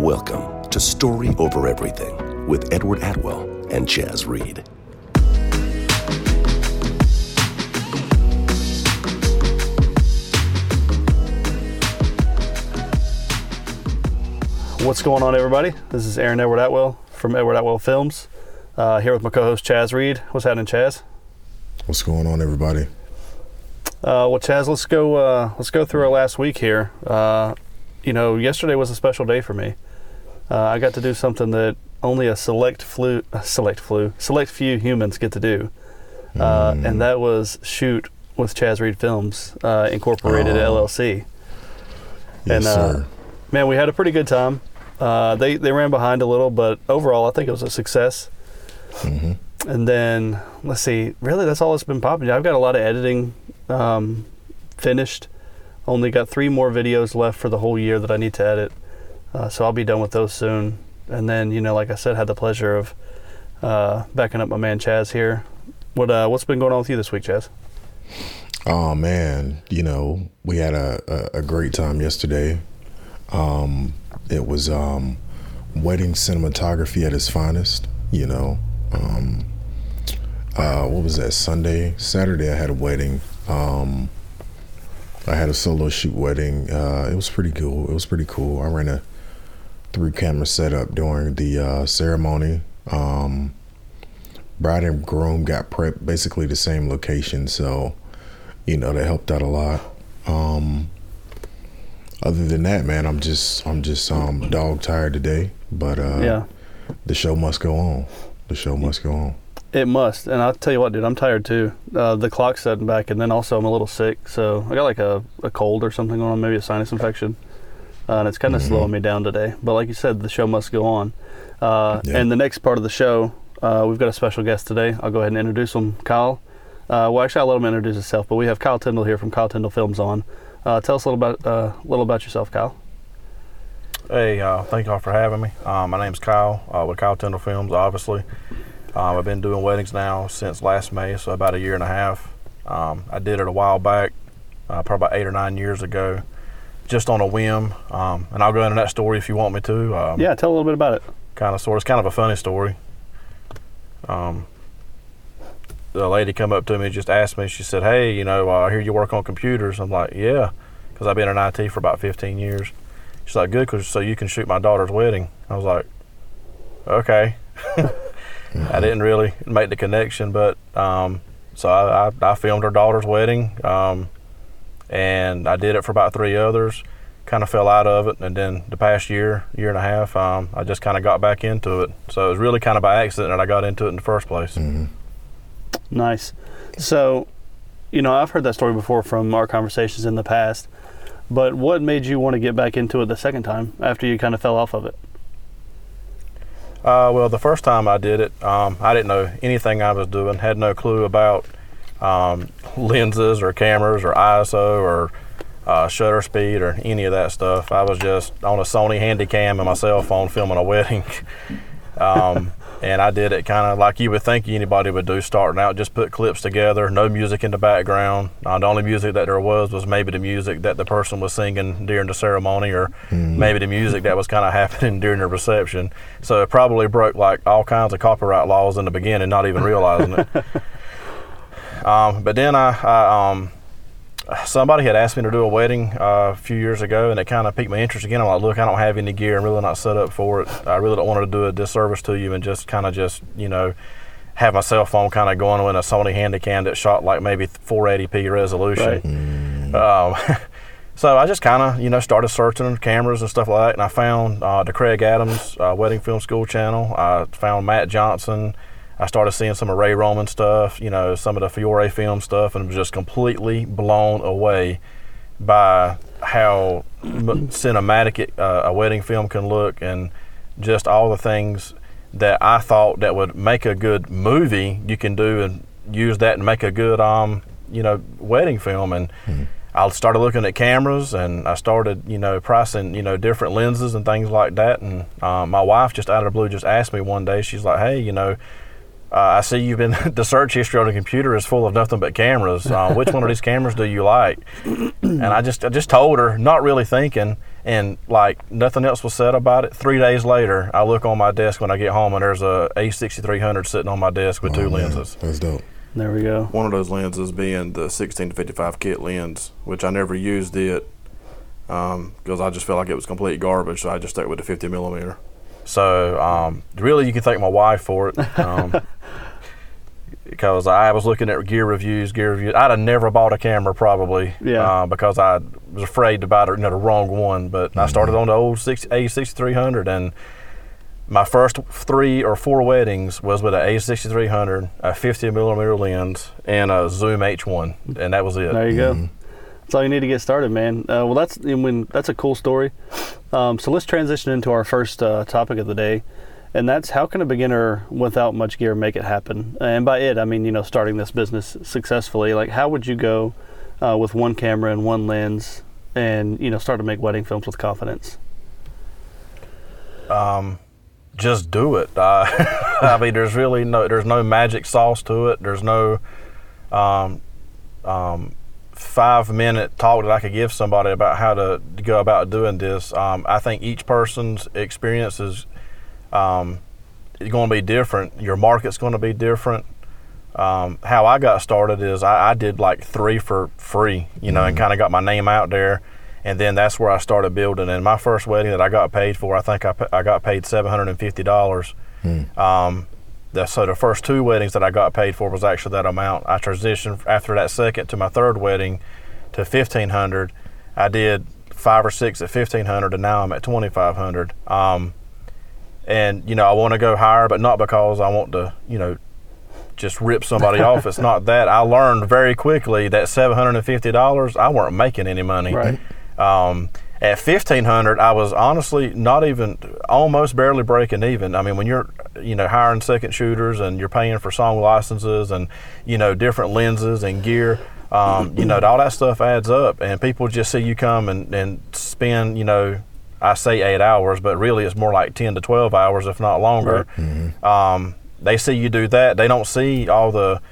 Welcome to Story Over Everything with Edward Atwell and Chaz Reed. What's going on, everybody? This is Aaron Edward Atwell from Edward Atwell Films. Uh, here with my co-host Chaz Reed. What's happening, Chaz? What's going on, everybody? Uh, well, Chaz, let's go. Uh, let's go through our last week here. Uh, you know, yesterday was a special day for me. Uh, I got to do something that only a select flu, select flu, select few humans get to do, uh, Mm. and that was shoot with Chaz Reed Films uh, Incorporated Oh. LLC. Yes, And, uh, sir. Man, we had a pretty good time. Uh, they they ran behind a little, but overall, I think it was a success. hmm And then let's see, really, that's all that's been popping. I've got a lot of editing um, finished. Only got three more videos left for the whole year that I need to edit, uh, so I'll be done with those soon. And then, you know, like I said, had the pleasure of uh, backing up my man Chaz here. What uh, what's been going on with you this week, Chaz? Oh man, you know we had a, a, a great time yesterday. Um, it was um, wedding cinematography at its finest. You know, um, uh, what was that? Sunday, Saturday. I had a wedding. Um, I had a solo shoot wedding. Uh, it was pretty cool. It was pretty cool. I ran a three camera setup during the uh, ceremony. Um, bride and groom got prepped basically the same location, so you know that helped out a lot. Um, other than that, man, I'm just I'm just um dog tired today, but uh, yeah, the show must go on. The show must go on. it must. And I'll tell you what, dude, I'm tired too. Uh, the clock's setting back, and then also I'm a little sick, so I got like a, a cold or something going on, maybe a sinus infection. Uh, and it's kind of Mhm. slowing me down today. But like you said, the show must go on. Uh, Yeah. And the next part of the show, uh, we've got a special guest today. I'll go ahead and introduce him, Kyle. Uh, well, actually, I'll let him introduce himself. But we have Kyle Tyndall here from Kyle Tyndall Films on. Uh, tell us a little about uh, little about yourself, Kyle. Hey, uh, thank y'all for having me. Uh, my name's Kyle uh, with Kyle Tyndall Films, obviously. Um, I've been doing weddings now since last May, so about a year and a half. Um, I did it a while back, uh, probably about eight or nine years ago, just on a whim. Um, and I'll go into that story if you want me to. Um, Yeah, tell a little bit about it. kind of sort. It's kind of a funny story. Um, the lady come up to me, just asked me. She said, "Hey, you know, uh, I hear you work on computers." I'm like, "Yeah," because I've been in IT for about 15 years. She's like, "Good, 'cause so you can shoot my daughter's wedding." I was like, "Okay." I didn't really make the connection, but um, so I, I, I filmed her daughter's wedding, um, and I did it for about three others kind of fell out of it, and then the past year, year and a half, um, I just kind of got back into it. So it was really kind of by accident that I got into it in the first place. hmm Nice. So, you know, I've heard that story before from our conversations in the past. But what made you want to get back into it the second time after you kind of fell off of it? Uh, well, the first time I did it, um, I didn't know anything I was doing, had no clue about um, lenses or cameras or ISO or uh, shutter speed or any of that stuff. I was just on a Sony Handycam and my cell phone filming a wedding. um, and I did it kind of like you would think anybody would do starting out, just put clips together, no music in the background. Uh, the only music that there was was maybe the music that the person was singing during the ceremony or maybe the music that was kind of happening during the reception. So it probably broke like all kinds of copyright laws in the beginning, not even realizing it. Um, but then I, I um, somebody had asked me to do a wedding uh, a few years ago, and it kind of piqued my interest again. I'm like, look, I don't have any gear. I'm really not set up for it. I really don't want to do a disservice to you and just kind of just you know have my cell phone kind of going with a Sony Handycam that shot like maybe 480p resolution. Um, so I just kind of, you know, started searching cameras and stuff like that, and I found uh, the Craig Adams uh, Wedding Film School channel. I found Matt Johnson. I started seeing some of Ray Roman stuff, you know, some of the Fiore film stuff, and was just completely blown away by how m- cinematic it, uh, a wedding film can look, and just all the things that I thought that would make a good movie. You can do and use that and make a good, um, you know, wedding film. And I started looking at cameras, and I started, you know, pricing, you know, different lenses and things like that. And um, my wife just out of the blue just asked me one day. She's like, "Hey, you know." Uh, I see you've been the search history on the computer is full of nothing but cameras. Uh, which one of these cameras do you like? And I just I just told her, not really thinking, and like nothing else was said about it. Three days later, I look on my desk when I get home, and there's a A6300 sitting on my desk with Oh, two man, lenses. That's dope. There we go. One of those lenses being the 16 to 55 kit lens, which I never used it because I just felt like it was complete garbage. So I just stuck with the 50 millimeter. So um, really, you can thank my wife for it. Um, because I was looking at gear reviews, gear reviews. I'd have never bought a camera probably, Yeah. uh, because I was afraid to buy the, you know, the wrong one. But I started on the old six, A6300, and my first three or four weddings was with an A6300, a 50 millimeter lens, and a Zoom H1, and that was it. There you go. That's all you need to get started, man. Uh, well, that's I mean, that's a cool story. Um, so let's transition into our first uh, topic of the day, and that's how can a beginner without much gear make it happen? And by it, I mean you know starting this business successfully. Like, how would you go uh, with one camera and one lens, and you know start to make wedding films with confidence? um, just do it. I mean, there's really no there's no magic sauce to it. There's no um, um, five minute talk that I could give somebody about how to, to go about doing this. Um, I think each person's experience is um, going to be different. Your market's going to be different. Um, how I got started is I, I did like three for free, you know, and kind of got my name out there. And then that's where I started building. And my first wedding that I got paid for, I think I, I got paid seven hundred and fifty dollars. The, so the first two weddings that I got paid for was actually that amount. I transitioned after that second to my third wedding to fifteen hundred. I did five or six at fifteen hundred, and now I'm at twenty five hundred. Um, and you know I want to go higher, but not because I want to, you know, just rip somebody off. It's not that. I learned very quickly that seven hundred and fifty dollars, I weren't making any money. Right. Um, at fifteen hundred, I was honestly not even, almost barely breaking even. I mean, when you're, you know, hiring second shooters and you're paying for song licenses and, you know, different lenses and gear, um, you know, all that stuff adds up. And people just see you come and, and spend, you know, I say eight hours, but really it's more like ten to twelve hours, if not longer. Um, they see you do that. They don't see all the,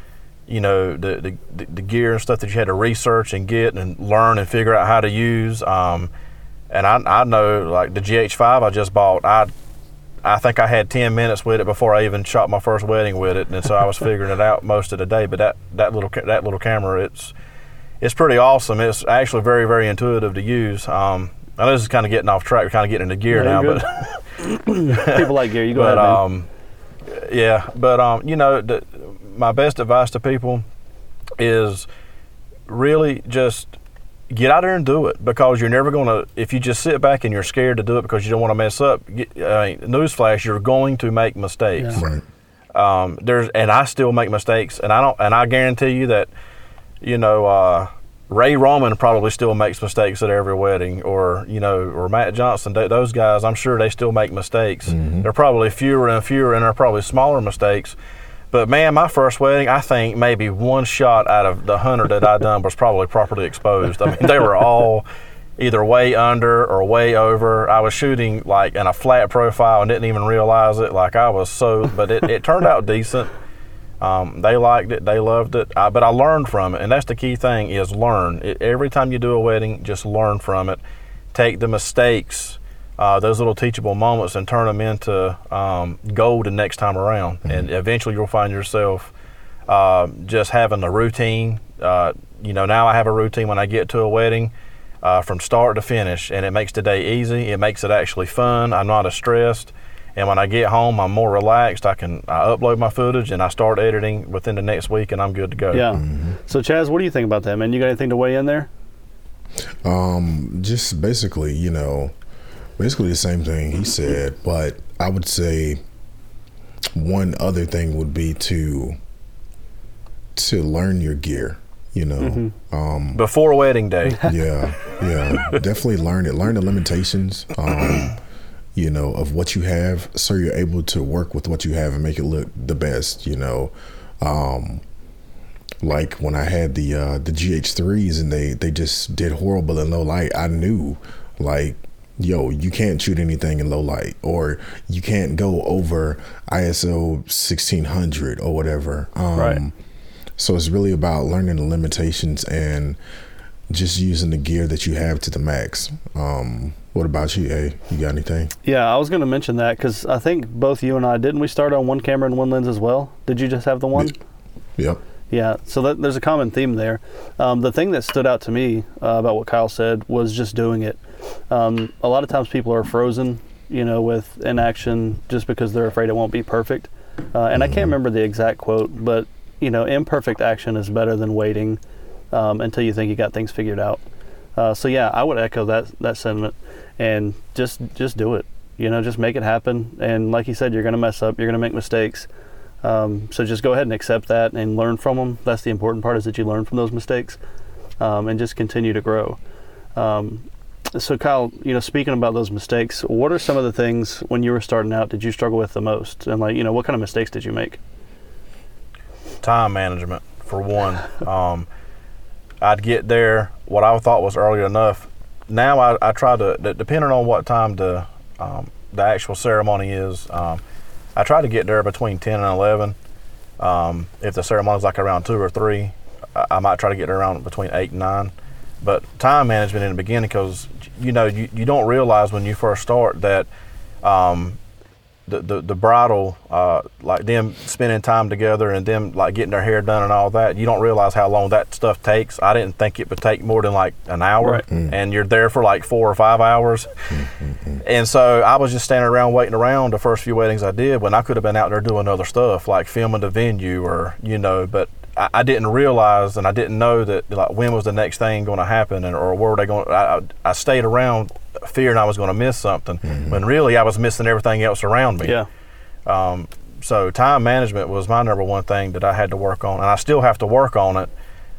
you know, the, the the gear and stuff that you had to research and get and learn and figure out how to use. Um, and I, I know like the GH5 I just bought, I I think I had 10 minutes with it before I even shot my first wedding with it, and so I was figuring it out most of the day. But that that little that little camera, it's it's pretty awesome. It's actually very very intuitive to use. Um, I know this is kind of getting off track. We're kind of getting into gear Yeah, now, but People like gear. You go but ahead, um, yeah, but um, you know, the, my best advice to people is really just get out there and do it because you're never going to if you just sit back and you're scared to do it because you don't want to mess up get, uh, newsflash you're going to make mistakes Yeah. Right. um, there's and I still make mistakes, and I don't, and I guarantee you that, you know, uh, Ray Roman probably still makes mistakes at every wedding, or you know, or Matt Johnson. Th- those guys, I'm sure they still make mistakes. They're probably fewer and fewer, and they're probably smaller mistakes. But man, my first wedding, I think maybe one shot out of the hundred that I done was probably properly exposed. I mean, they were all either way under or way over. I was shooting like in a flat profile and didn't even realize it. Like I was so, but it, it turned out decent. Um, they liked it, they loved it, I, but I learned from it, and that's the key thing is learn. It, every time you do a wedding, just learn from it. Take the mistakes, uh, those little teachable moments, and turn them into um, gold the next time around. And eventually, you'll find yourself uh, just having a routine. Uh, you know, now I have a routine when I get to a wedding uh, from start to finish, and it makes the day easy. It makes it actually fun. I'm not as stressed. And when I get home, I'm more relaxed. I can I upload my footage and I start editing within the next week, and I'm good to go. yeah. So Chaz, what do you think about that, man? You got anything to weigh in there? Um, just basically, you know, basically the same thing he said, but I would say one other thing would be to to learn your gear. You know, um, Before wedding day, yeah, yeah, definitely learn it. Learn the limitations. Um, you know, of what you have, so you're able to work with what you have and make it look the best. You know, um, like when I had the uh, the GH3s and they they just did horrible in low light. I knew, like, yo, you can't shoot anything in low light, or you can't go over ISO 1600 or whatever. Um, Right. So it's really about learning the limitations and just using the gear that you have to the max. Um, what about you, Hey, You got anything? Yeah, I was going to mention that because I think both you and I didn't we start on one camera and one lens as well. Did you just have the one? Yep. Yeah, so that, there's a common theme there. Um, the thing that stood out to me uh, about what Kyle said was just doing it. Um, a lot of times people are frozen, you know, with inaction just because they're afraid it won't be perfect. Uh, and I can't remember the exact quote, but you know, imperfect action is better than waiting um, until you think you got things figured out. Uh, so yeah, I would echo that that sentiment, and just just do it. You know, just make it happen. And like you said, you're going to mess up. You're going to make mistakes. Um, so just go ahead and accept that and learn from them. That's the important part is that you learn from those mistakes, um, and just continue to grow. Um, so Kyle, you know, speaking about those mistakes, what are some of the things when you were starting out did you struggle with the most, and like you know, what kind of mistakes did you make? time management for one. Um, I'd get there what I thought was early enough. Now I, I try to, depending on what time the um, the actual ceremony is, um, I try to get there between ten and eleven. Um, if the ceremony's like around two or three, I, I might try to get there around between eight and nine. But time management in the beginning, because you know you, you don't realize when you first start that um, the, the, the bridal, uh, like them spending time together and them like getting their hair done and all that, you don't realize how long that stuff takes. I didn't think it would take more than like an hour, Right. and you're there for like four or five hours. And so I was just standing around waiting around the first few weddings I did when I could have been out there doing other stuff like filming the venue or you know, but I, I didn't realize and I didn't know that like when was the next thing going to happen and or where were they going. I, I, I stayed around fearing I was going to miss something when really I was missing everything else around me. Yeah, Um, so time management was my number one thing that I had to work on, and I still have to work on it.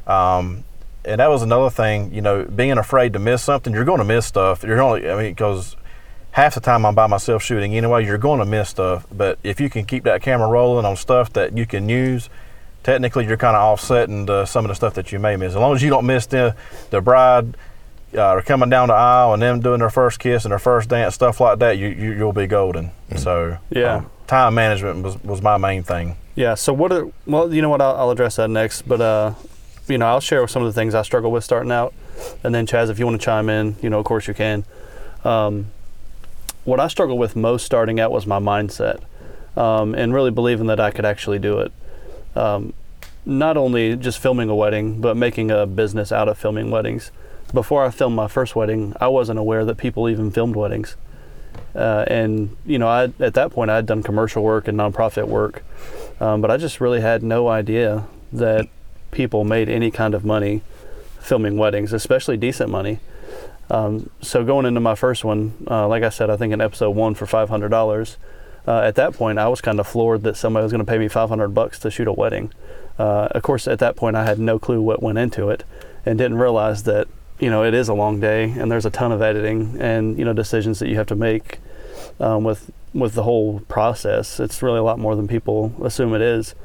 Um, and that was another thing, you know, being afraid to miss something. You're going to miss stuff. You're only, I mean, because half the time I'm by myself shooting anyway. You're going to miss stuff, but if you can keep that camera rolling on stuff that you can use, technically you're kind of offsetting the, some of the stuff that you may miss. As long as you don't miss the the bride uh, coming down the aisle and them doing their first kiss and their first dance, stuff like that, you, you you'll be golden. So Yeah. um, time management was, was my main thing. yeah. So what are well, you know what? I'll, I'll address that next, but uh, you know, I'll share some of the things I struggle with starting out, and then Chaz, if you want to chime in, you know, of course you can. Um, what I struggled with most starting out was my mindset, um, and really believing that I could actually do it. Um, not only just filming a wedding, but making a business out of filming weddings. Before I filmed my first wedding, I wasn't aware that people even filmed weddings. Uh, and you know, I, at that point, I had done commercial work and nonprofit work, um, but I just really had no idea that people made any kind of money filming weddings, especially decent money. Um, so going into my first one, uh, like I said, I think in episode one for five hundred dollars. Uh, at that point, I was kind of floored that somebody was going to pay me five hundred bucks to shoot a wedding. Uh, of course, at that point, I had no clue what went into it, and didn't realize that you know it is a long day, and there's a ton of editing and you know decisions that you have to make um, with with the whole process. It's really a lot more than people assume it is.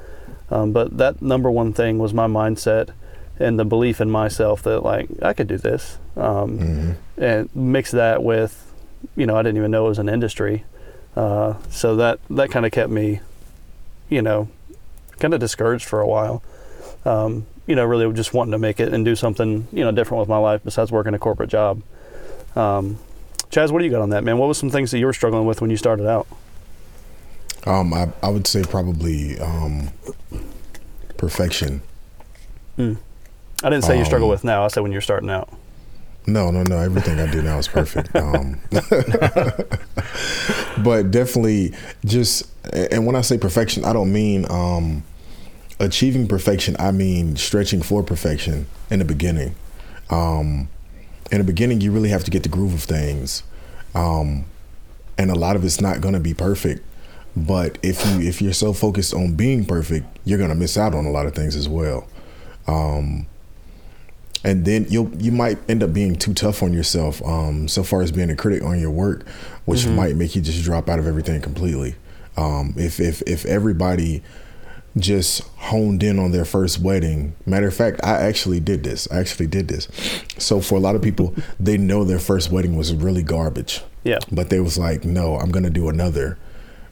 Um, but that number one thing was my mindset and the belief in myself that like I could do this. Um, And mix that with, you know, I didn't even know it was an industry. Uh, so that that kind of kept me, you know, kind of discouraged for a while. Um, you know, really just wanting to make it and do something, you know, different with my life besides working a corporate job. Um, Chaz, what do you got on that, man? What was some things that you were struggling with when you started out? Um, I, I would say probably um, perfection. I didn't say you struggle Um, with now. I said when you're starting out. No, no, no. Everything I do now is perfect. Um, but definitely just, and when I say perfection, I don't mean um, achieving perfection. I mean stretching for perfection in the beginning. Um, in the beginning, you really have to get the groove of things, um, and a lot of it's not going to be perfect. But if you if you're so focused on being perfect, you're going to miss out on a lot of things as well and then you'll you might end up being too tough on yourself um, so far as being a critic on your work which might make you just drop out of everything completely um, if if if everybody just honed in on their first wedding. Matter of fact i actually did this. I actually did this. So for a lot of people they know their first wedding was really garbage. Yeah. but they was like no i'm gonna do another.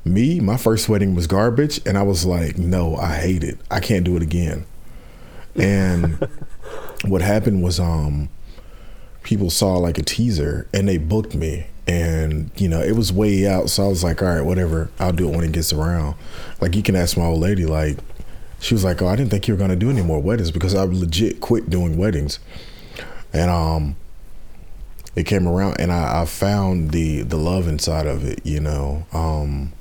Me my first wedding was garbage and i was like no i hate it. I can't do it again. And what happened was um people saw like a teaser and they booked me and you know it was way out. So i was like all right whatever. I'll do it when it gets around. Like you can ask my old lady like she was like oh i didn't think you were going to do any more weddings because i legit quit doing weddings. And um it came around and I, I found the the love inside of it you know? Um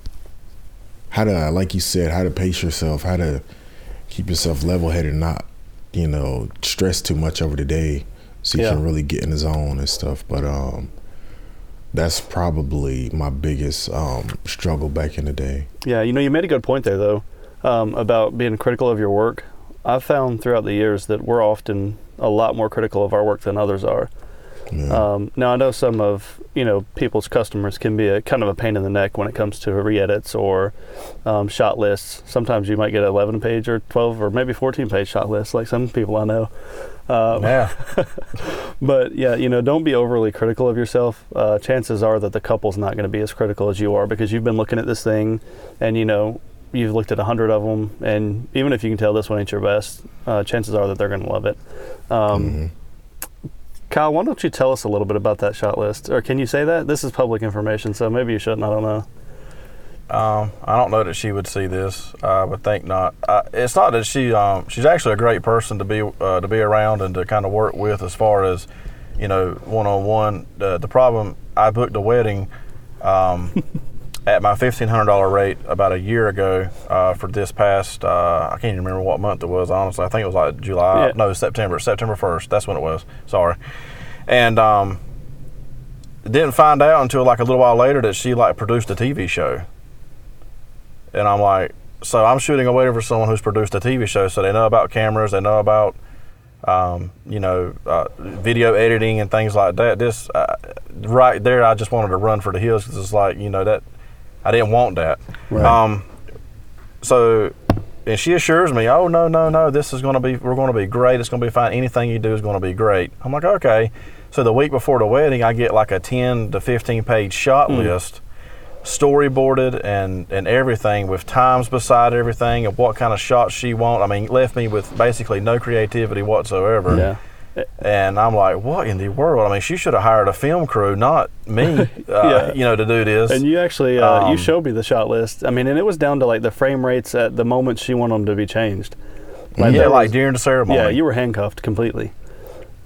how to like you said how to pace yourself how to keep yourself level-headed not you know stress too much over the day so you Yeah. can really get in the zone and stuff. But um that's probably my biggest um struggle back in the day Yeah, you know, you made a good point there, though, um, about being critical of your work. I've found throughout the years that we're often a lot more critical of our work than others are. Yeah. Um, now, I know some of you know people's customers can be a kind of a pain in the neck when it comes to re-edits or um, shot lists. Sometimes you might get an 11 page or 12 or maybe 14 page shot list, like some people I know. Uh, Yeah. But yeah, you know, don't be overly critical of yourself. Uh, chances are that the couple's not going to be as critical as you are because you've been looking at this thing, and you know, you've looked at a hundred of them, and even if you can tell this one ain't your best, uh, chances are that they're going to love it. Um, Mhm. Kyle, why don't you tell us a little bit about that shot list, or can you say that? This is public information, so maybe you shouldn't. I don't know. Um, I don't know that she would see this. I would think not. Uh, it's not that she. Um, she's actually a great person to be uh, to be around and to kind of work with as far as you know one on one. The the problem I booked a wedding um, at my fifteen hundred dollar rate about a year ago for for this past. Uh, I can't even remember what month it was. Honestly, I think it was like July. Yeah. No, September. September first. That's when it was. Sorry, and. Um, didn't find out until like a little while later that she like produced a TV show. And I'm like, so I'm shooting a wedding for someone who's produced a TV show, so they know about cameras, they know about, um, you know, uh, video editing and things like that. This uh, right there, I just wanted to run for the hills because it's like, you know, that I didn't want that. Right. Um, so, and she assures me, oh no, no, no, this is going to be, we're going to be great. It's going to be fine. Anything you do is going to be great. I'm like, okay. So the week before the wedding, I get like a 10 to 15 page shot list storyboarded and and everything with times beside everything of what kind of shots she want. I mean, left me with basically no creativity whatsoever. Yeah. And I'm like, what in the world? I mean, she should have hired a film crew, not me. Uh, Yeah. You know, to do this. And you actually uh, you Um, showed me the shot list. I mean, and it was down to like the frame rates at the moment she wanted them to be changed. Like, yeah, there like during the ceremony. yeah, you were handcuffed completely.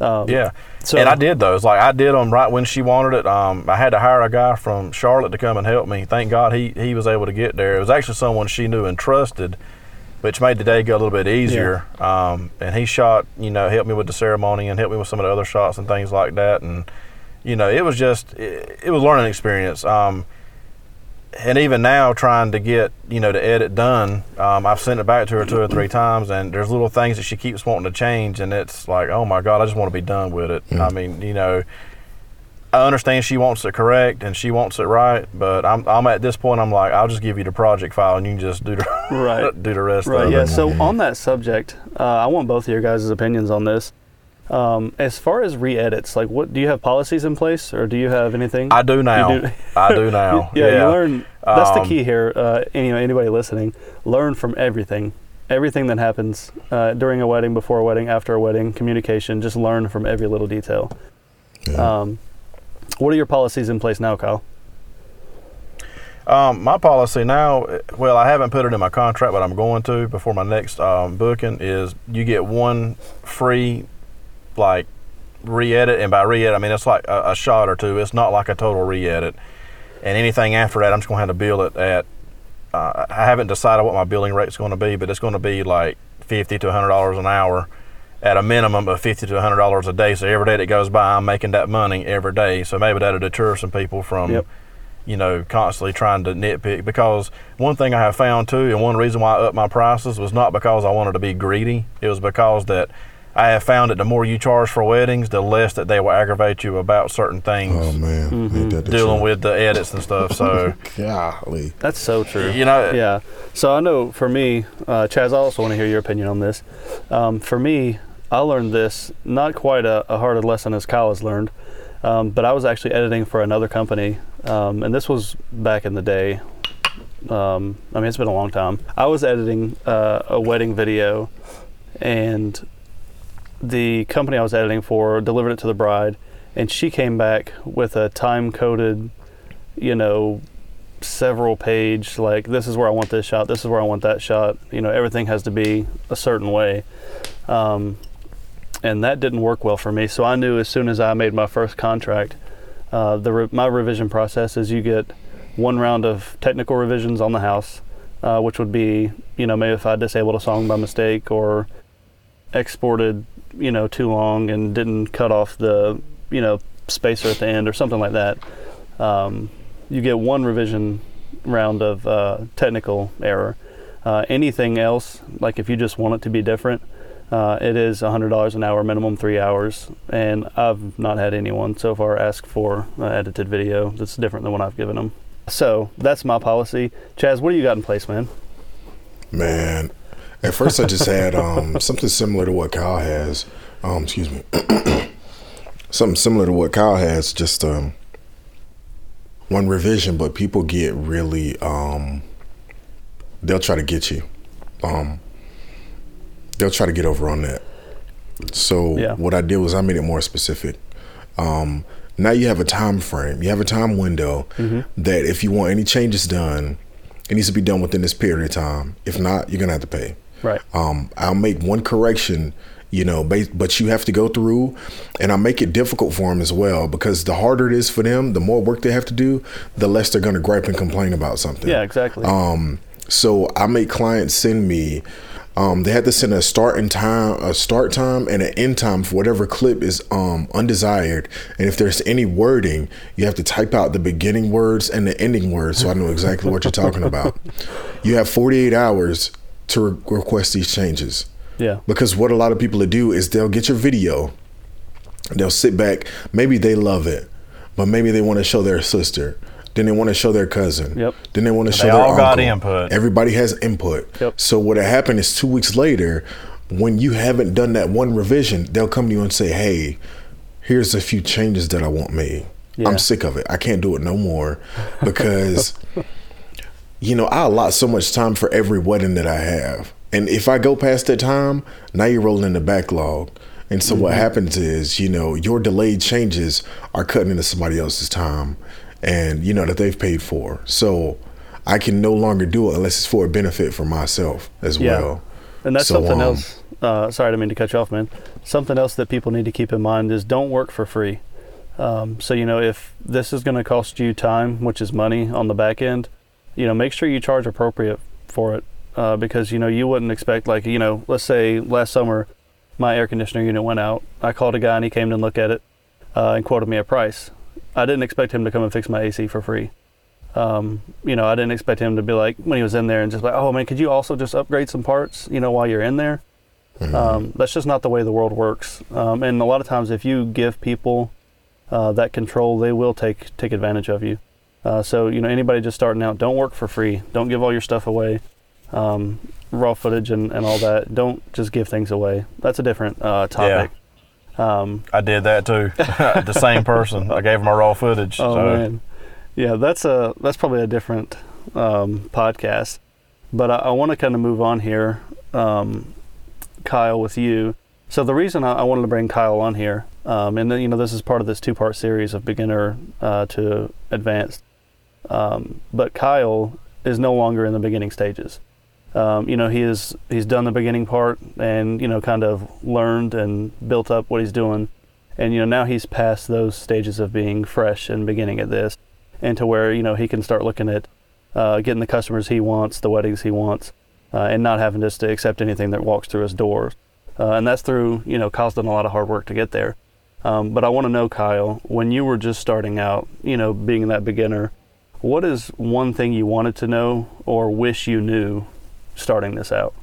Um, Yeah. So- and I did those. Like I did them right when she wanted it. Um, I had to hire a guy from Charlotte to come and help me. Thank God he he was able to get there. It was actually someone she knew and trusted, which made the day go a little bit easier. Um, and he shot, you know, helped me with the ceremony and helped me with some of the other shots and things like that. And you know, it was just it, it was a learning experience. Um, and even now, trying to get you know the edit done, um, I've sent it back to her two or three times, and there's little things that she keeps wanting to change, and it's like, oh my god, I just want to be done with it. I mean, you know, I understand she wants it correct and she wants it right, but I'm I'm at this point, I'm like, I'll just give you the project file, and you can just do the Right. do the rest Right. of Yeah. it. So on that subject, uh, I want both of your guys' opinions on this. Um, as far as re-edits, like, what do you have policies in place, or do you have anything? I do now. Do- I do now. yeah, you learn. That's the Um, key here. Uh, any, anybody listening, learn from everything. Everything that happens uh, during a wedding, before a wedding, after a wedding, communication. Just learn from every little detail. Yeah. Um, what are your policies in place now, Kyle? Um, my policy now, well, I haven't put it in my contract, but I'm going to before my next um, booking. Is you get one free, like, re-edit, and by re-edit I mean it's like a, a shot or two. It's not like a total re-edit, and anything after that, I'm just going to have to bill it at. Uh, I haven't decided what my billing rate's going to be, but it's going to be like fifty to hundred dollars an hour, at a minimum of fifty to hundred dollars a day. So every day that goes by, I'm making that money every day. So maybe that'll deter some people from Yep. you know, constantly trying to nitpick. Because one thing I have found too, and one reason why I upped my prices was not because I wanted to be greedy. It was because that I have found that the more you charge for weddings, the less that they will aggravate you about certain things, oh man, Mm-hmm. that dealing truth? with the edits and stuff. So, golly. That's so true. you know, Yeah. So I know for me, uh, Chaz, I also want to hear your opinion on this. Um, for me, I learned this not quite a, a hard lesson as Kyle has learned, um, but I was actually editing for another company, um, and this was back in the day. Um, I mean, it's been a long time. I was editing uh, a wedding video, and the company I was editing for delivered it to the bride, and she came back with a time coded, you know, several page like this is where I want this shot, this is where I want that shot. You know, everything has to be a certain way. Um, and that didn't work well for me. So I knew as soon as I made my first contract, uh, the re- my revision process is you get one round of technical revisions on the house, uh, which would be you know maybe if I disabled a song by mistake or exported you know too long and didn't cut off the you know spacer at the end or something like that. Um, you get one revision round of uh, technical error. Uh, anything else, like if you just want it to be different, uh, it is $100 an hour, minimum three hours, and I've not had anyone so far ask for an edited video that's different than what I've given them. So that's my policy. Chaz, what do you got in place, man? Man, at first I just had um, something similar to what Kyle has. Um, excuse me. something similar to what Kyle has, just um, one revision, but people get really, um, they'll try to get you. Um, they'll try to get over on that. So Yeah. what I did was I made it more specific. Um, now you have a time frame. You have a time window that if you want any changes done, it needs to be done within this period of time. If not, you're gonna have to pay. Right. Um, I'll make one correction, you know, but you have to go through, and I make it difficult for them as well because the harder it is for them, the more work they have to do, the less they're gonna gripe and complain about something. Yeah, exactly. Um, so I make clients send me. Um, they had to send a start and time, a start time, and an end time for whatever clip is um, undesired. And if there's any wording, you have to type out the beginning words and the ending words, so I know exactly what you're talking about. You have 48 hours to re- request these changes. yeah. Because what a lot of people do is they'll get your video, they'll sit back, maybe they love it, but maybe they want to show their sister, then they want to show their cousin, Yep. then they want to show They their all got input. Everybody has input. Yep. So what happened is two weeks later, when you haven't done that one revision, they'll come to you and say, "Hey, here's a few changes that I want made. Yeah. I'm sick of it. I can't do it no more because." you know, I allot so much time for every wedding that I have. And if I go past that time, now you're rolling in the backlog. And so what mm-hmm. happens is, you know, your delayed changes are cutting into somebody else's time and you know that they've paid for. So I can no longer do it unless it's for a benefit for myself as Yeah. well. And that's So, something um, else. Uh, sorry, I didn't mean to cut you off, man. Something else that people need to keep in mind is don't work for free. Um, so you know, if this is going to cost you time, which is money on the back end, you know, make sure you charge appropriate for it uh, because you know you wouldn't expect like you know, let's say last summer my air conditioner unit went out. I called a guy and he came to look at it uh, and quoted me a price. I didn't expect him to come and fix my AC for free. Um, you know, I didn't expect him to be like when he was in there and just like, oh man, could you also just upgrade some parts? You know, while you're in there. Um, that's just not the way the world works. Um, and a lot of times, if you give people uh, that control, they will take take advantage of you. Uh, so you know, anybody just starting out, don't work for free. Don't give all your stuff away, um, raw footage and, and all that. Don't just give things away. That's a different uh, topic. Um, I did that too. the same person. I gave him my raw footage. Oh so man, yeah, that's a that's probably a different um, podcast. But I, I want to kind of move on here, um, Kyle, with you. So the reason I, I wanted to bring Kyle on here, um, and then, you know, this is part of this two-part series of beginner uh, to advanced. Um, but Kyle is no longer in the beginning stages. Um, you know, he is he's done the beginning part and you know kind of learned and built up what he's doing, and you know now he's past those stages of being fresh and beginning at this, and to where you know he can start looking at uh, getting the customers he wants, the weddings he wants, uh, and not having just to accept anything that walks through his doors. Uh, and that's through you know Kyle's done a lot of hard work to get there. Um, but I want to know, Kyle, when you were just starting out, you know, being that beginner, what is one thing you wanted to know or wish you knew starting this out?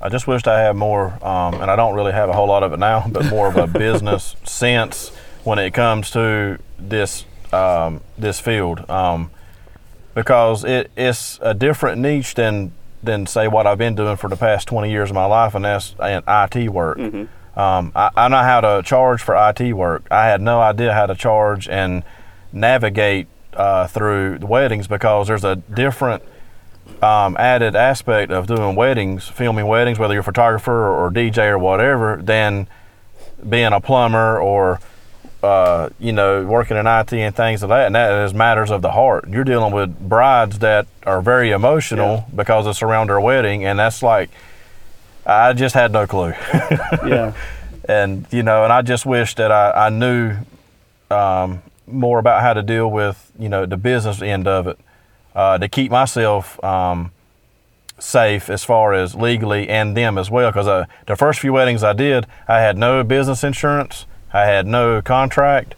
I just wished I had more, um, and I don't really have a whole lot of it now, but more of a business sense when it comes to this um, this field, um, because it, it's a different niche than than say what I've been doing for the past 20 years of my life, and that's in IT work. Um, I, I know how to charge for IT work. I had no idea how to charge and navigate uh, through the weddings because there's a different um, added aspect of doing weddings, filming weddings, whether you're a photographer or, DJ or whatever, than being a plumber or uh, you know working in IT and things of that, and that is matters of the heart. You're dealing with brides that are very emotional because it's around their wedding, and that's like I just had no clue. yeah. and you know, and I just wish that I, I knew um, more about how to deal with you know the business end of it uh, to keep myself um, safe as far as legally and them as well. Because uh, the first few weddings I did, I had no business insurance, I had no contract,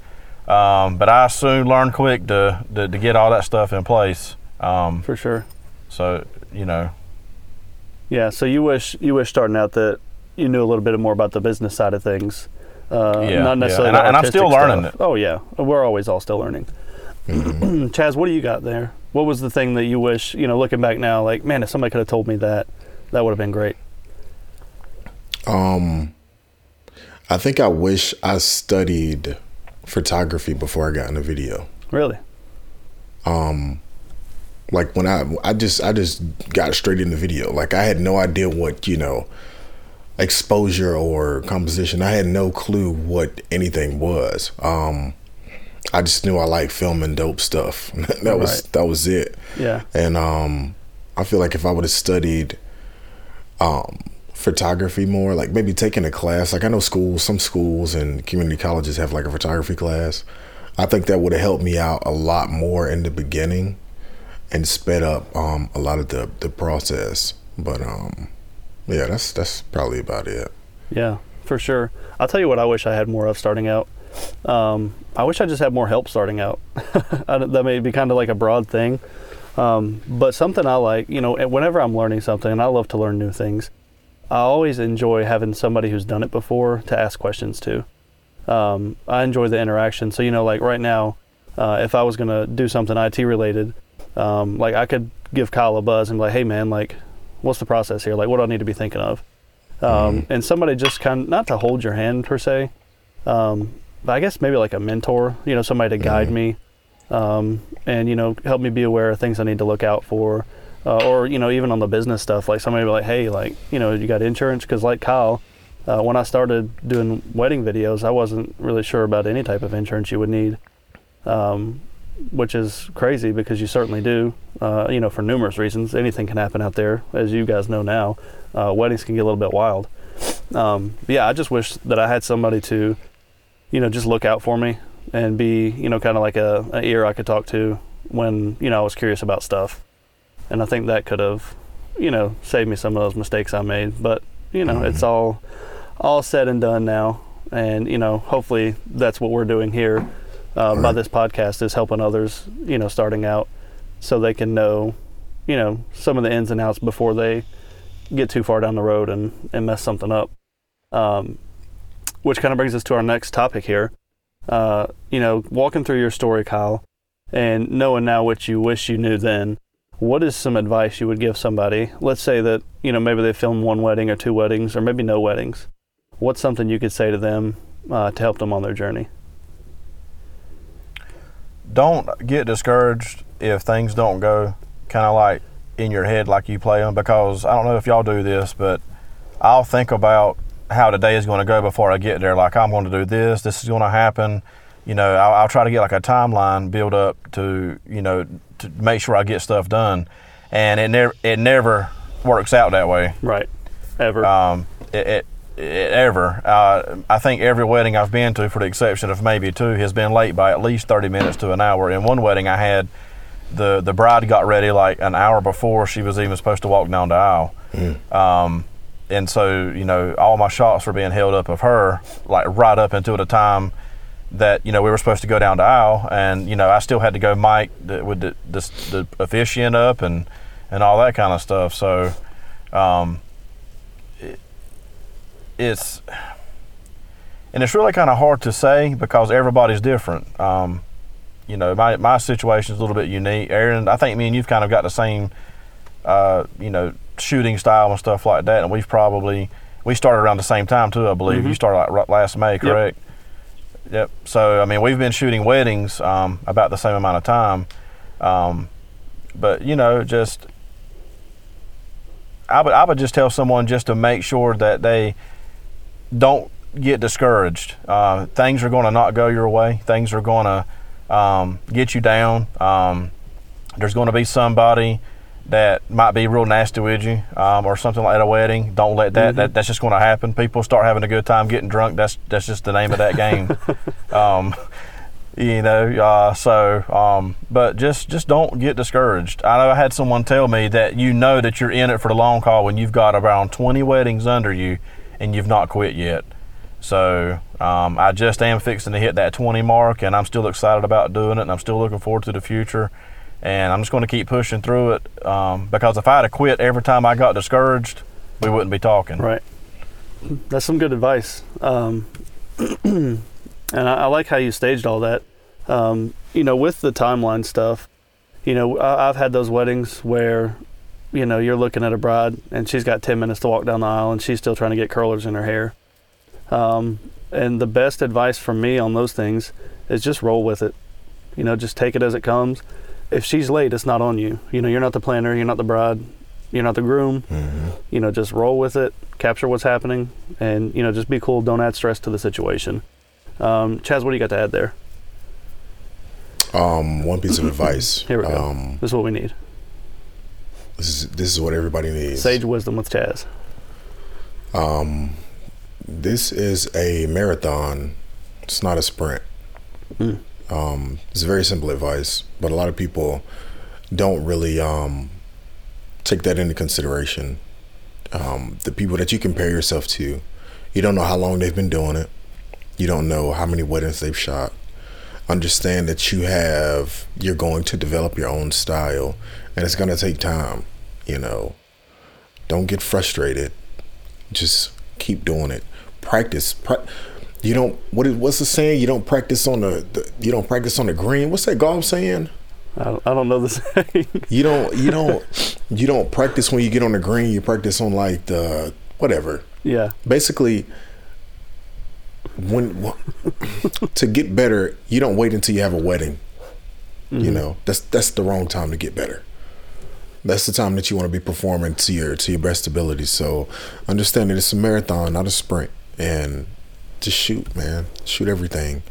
um, but I soon learned quick to, to, to get all that stuff in place. Um, For sure. so you know, Yeah. So you wish you wish starting out that you knew a little bit more about the business side of things. Uh, Yeah, not yeah. necessarily. And I- and I'm still learning stuff. it. Oh yeah, we're always all still learning. Chaz, what do you got there? What was the thing that you wish you know, looking back now, like man, if somebody could have told me that, that would have been great. Um, I think I wish I studied photography before I got into video. Really? Um, like when I, I just, I just got straight into video. Like I had no idea what you know, exposure or composition. I had no clue what anything was. Um, I just knew I liked filming dope stuff. that was Right. that was it. Yeah. And um, I feel like if I would have studied um, photography more, like maybe taking a class, like I know schools, some schools and community colleges have like a photography class. I think that would have helped me out a lot more in the beginning and sped up um, a lot of the, the process. But um, yeah, that's that's probably about it. Yeah, for sure. I'll tell you what I wish I had more of starting out. Um, I wish I just had more help starting out. That may be kind of like a broad thing, um, but something I like, you know, whenever I'm learning something, and I love to learn new things, I always enjoy having somebody who's done it before to ask questions to. Um, I enjoy the interaction. So, you know, like right now, uh, if I was going to do something IT related, um, like I could give Kyle a buzz and be like, hey, man, like, what's the process here? Like, what do I need to be thinking of? um, and somebody just kind of not to hold your hand per se, um, I guess maybe like a mentor, you know, somebody to guide me, um, and you know, help me be aware of things I need to look out for, uh, or you know, even on the business stuff, like somebody be like, hey, like you know, you got insurance? Because like Kyle, uh, when I started doing wedding videos, I wasn't really sure about any type of insurance you would need. Um, which is crazy because you certainly do. Uh, you know, for numerous reasons, anything can happen out there, as you guys know now. Uh, weddings can get a little bit wild. Um, yeah, I just wish that I had somebody to, you know, just look out for me and be, you know, kind of like a, a ear I could talk to when you know I was curious about stuff. And I think that could have, you know, saved me some of those mistakes I made. But you know, it's all all said and done now, and you know, hopefully that's what we're doing here uh, by Right. this podcast is helping others, you know, starting out, so they can know, you know, some of the ins and outs before they get too far down the road and, and mess something up. Um, which kind of brings us to our next topic here. Uh, you know, walking through your story, Kyle, and knowing now what you wish you knew then, what is some advice you would give somebody? Let's say that, you know, maybe they filmed one wedding or two weddings or maybe no weddings. What's something you could say to them uh, to help them on their journey? don't get discouraged if things don't go kind of like in your head like you play them because I don't know if y'all do this, but I'll think about how the day is going to go before I get there. Like I'm going to do this, this is going to happen. You know, I'll, I'll try to get like a timeline build up to you know to make sure I get stuff done, and it never it never works out that way Right. Ever. um, it, it, it ever. Uh, I think every wedding I've been to, for the exception of maybe two, has been late by at least 30 minutes to an hour. In one wedding I had, the, the bride got ready like an hour before she was even supposed to walk down the aisle. Um, and so, you know, all my shots were being held up of her, like right up until the time that, you know, we were supposed to go down the aisle. And, you know, I still had to go mic with the, the, the officiant up and, and all that kind of stuff. So, um, it's and it's really kind of hard to say because everybody's different. Um, you know, my my situation is a little bit unique. Aaron, I think me and you've kind of got the same, uh, you know, shooting style and stuff like that, and we've probably we started around the same time too. I believe you started like right last May, correct? Yep. So I mean, we've been shooting weddings um, about the same amount of time, um, but you know, just I would I would just tell someone just to make sure that they don't get discouraged. Uh, things are going to not go your way. Things are going to um, get you down. Um, there's going to be somebody that might be real nasty with you um, or something like at a wedding. Don't let that, that that's just going to happen. People start having a good time getting drunk. That's that's just the name of that game. um, you know, uh, so um, but just just don't get discouraged. I know I had someone tell me that you know that you're in it for the long haul when you've got around 20 weddings under you and you've not quit yet. So um, I just am fixing to hit that 20 mark, and I'm still excited about doing it, and I'm still looking forward to the future and I'm just going to keep pushing through it um, because if I had to quit every time I got discouraged, we wouldn't be talking. Right. That's some good advice. Um, and I, I, like how you staged all that. Um, you know, with the timeline stuff, you know, I, I've had those weddings where, you know, you're looking at a bride and she's got 10 minutes to walk down the aisle and she's still trying to get curlers in her hair. Um, and the best advice from me on those things is just roll with it. You know, just take it as it comes if she's late, it's not on you. You know, you're not the planner, you're not the bride, you're not the groom. Mm-hmm. You know, just roll with it, capture what's happening, and you know, just be cool. Don't add stress to the situation. Um, Chaz, what do you got to add there? Um, one piece of advice. Here we go. Um, this is what we need. This is this is what everybody needs. Sage wisdom with Chaz. Um, this is a marathon. It's not a sprint. Mm. Um, it's very simple advice, but a lot of people don't really um, take that into consideration. Um, the people that you compare yourself to, you don't know how long they've been doing it. You don't know how many weddings they've shot. Understand that you have, you're going to develop your own style, and it's going to take time. You know, don't get frustrated. Just keep doing it. Practice. Pra- you don't what is what's the saying? You don't practice on the, the you don't practice on the green. What's that golf saying? I don't, I don't know the saying. you don't you don't you don't practice when you get on the green. You practice on like the whatever. Yeah. Basically, when to get better, you don't wait until you have a wedding. Mm-hmm. You know that's that's the wrong time to get better. That's the time that you want to be performing to your to your best ability. So understand that it's a marathon, not a sprint, and just shoot, man. Shoot everything.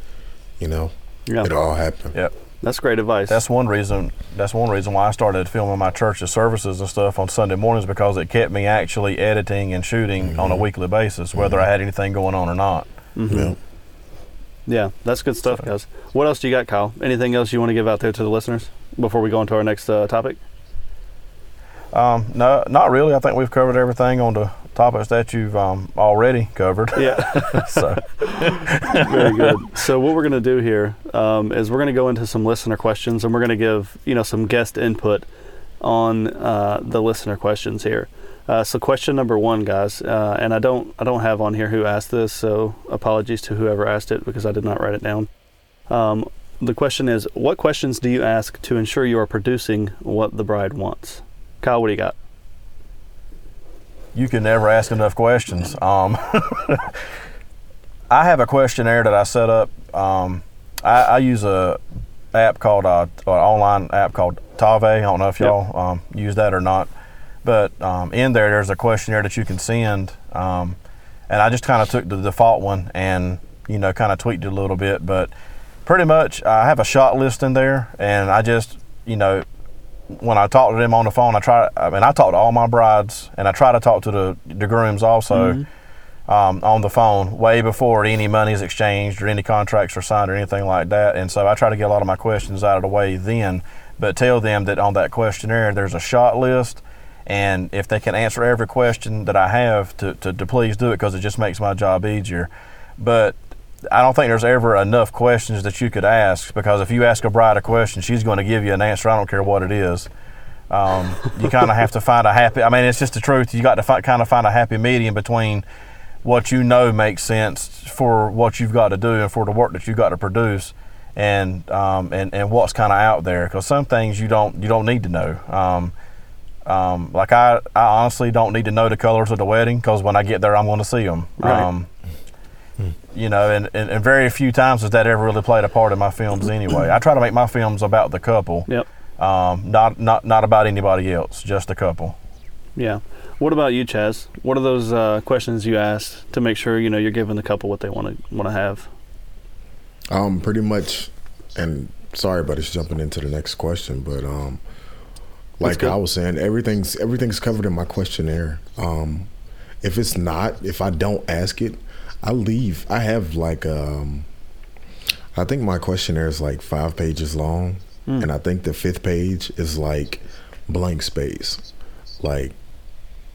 You know, yeah. it'll all happen. Yep. That's great advice. That's one reason. That's one reason why I started filming my church's services and stuff on Sunday mornings because it kept me actually editing and shooting mm-hmm. on a weekly basis, whether mm-hmm. I had anything going on or not. Mm-hmm. Yeah. yeah, that's good stuff, guys. What else do you got, Kyle? Anything else you want to give out there to the listeners before we go into our next uh, topic? Um, no, not really. I think we've covered everything on the topics that you've um, already covered. Yeah. so very good. So what we're going to do here um, is we're going to go into some listener questions, and we're going to give you know some guest input on uh, the listener questions here. Uh, so question number one, guys, uh, and I don't I don't have on here who asked this, so apologies to whoever asked it because I did not write it down. Um, the question is, what questions do you ask to ensure you are producing what the bride wants? Kyle, what do you got? You can never ask enough questions. Um, I have a questionnaire that I set up. Um, I, I, use a app called uh, an online app called Tave. I don't know if y'all yep. um, use that or not, but um, in there there's a questionnaire that you can send, um, and I just kind of took the default one and you know kind of tweaked it a little bit, but pretty much I have a shot list in there, and I just you know when I talk to them on the phone, I try. I mean, I talk to all my brides, and I try to talk to the the grooms also mm-hmm. um, on the phone way before any money is exchanged or any contracts are signed or anything like that. And so I try to get a lot of my questions out of the way then. But tell them that on that questionnaire, there's a shot list, and if they can answer every question that I have, to to, to please do it because it just makes my job easier. But I don't think there's ever enough questions that you could ask because if you ask a bride a question, she's going to give you an answer. I don't care what it is. Um, you kind of have to find a happy. I mean, it's just the truth. You got to fi- kind of find a happy medium between what you know makes sense for what you've got to do and for the work that you've got to produce, and um, and and what's kind of out there. Because some things you don't you don't need to know. Um, um, like I, I honestly don't need to know the colors of the wedding because when I get there, I'm going to see them. Right. Um, you know, and, and, and, very few times has that ever really played a part in my films anyway. I try to make my films about the couple. Yep. Um, not not not about anybody else, just the couple. Yeah. What about you, Chaz? What are those uh, questions you asked to make sure you know you're giving the couple what they want to want to have? Um, pretty much, and sorry about us jumping into the next question, but um, like. I was saying, everything's everything's covered in my questionnaire. Um, if it's not, if I don't ask it, I leave. I have like um, I think my questionnaire is like five pages long, Hmm. and I think the fifth page is like blank space, like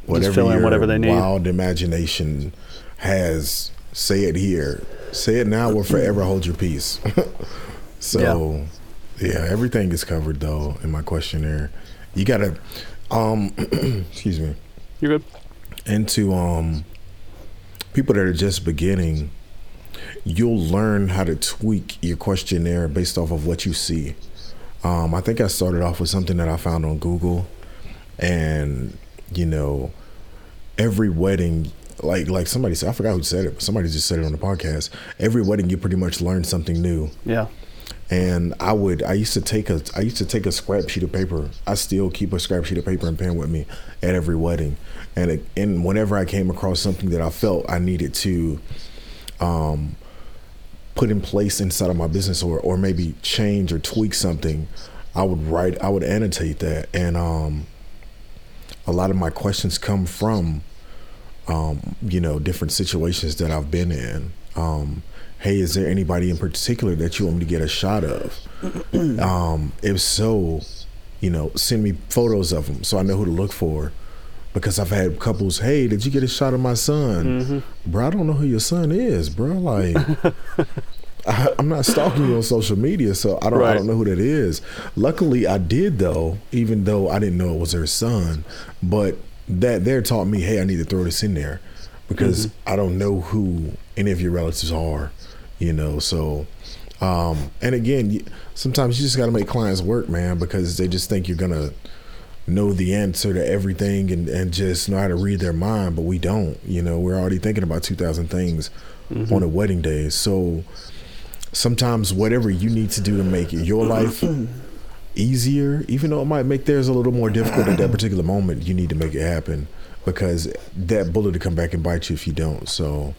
whatever your whatever they need. wild imagination has. Say it here. Say it now or forever hold your peace. so, yeah. everything is covered though in my questionnaire. You gotta, um, excuse me, You're good. and to um, people that are just beginning, you'll learn how to tweak your questionnaire based off of what you see. Um, I think I started off with something that I found on Google, and you know, every wedding, like like somebody said, I forgot who said it, but somebody just said it on the podcast. Every wedding, you pretty much learn something new Yeah. And I would I used to take a I used to take a scrap sheet of paper. I still keep a scrap sheet of paper and pen with me at every wedding, and it, and whenever I came across something that I felt I needed to, um, put in place inside of my business or or maybe change or tweak something, I would write I would annotate that, and um, a lot of my questions come from, um, you know, different situations that I've been in. Um, hey, is there anybody in particular that you want me to get a shot of? um, if so, you know, send me photos of them so I know who to look for. Because I've had couples, hey, did you get a shot of my son? Bro, I don't know who your son is, bro. Like, I, I'm not stalking you on social media, so I don't, I don't know who that is. Luckily, I did though, even though I didn't know it was her son. But that there taught me, hey, I need to throw this in there because I don't know who any of your relatives are, you know. So, um, and again, sometimes you just got to make clients work, man, because they just think you're gonna know the answer to everything and, and just know how to read their mind, but we don't. You know, we're already thinking about two thousand things on a wedding day. So sometimes whatever you need to do to make your life easier, even though it might make theirs a little more difficult at that particular moment, you need to make it happen because that bullet will come back and bite you if you don't. So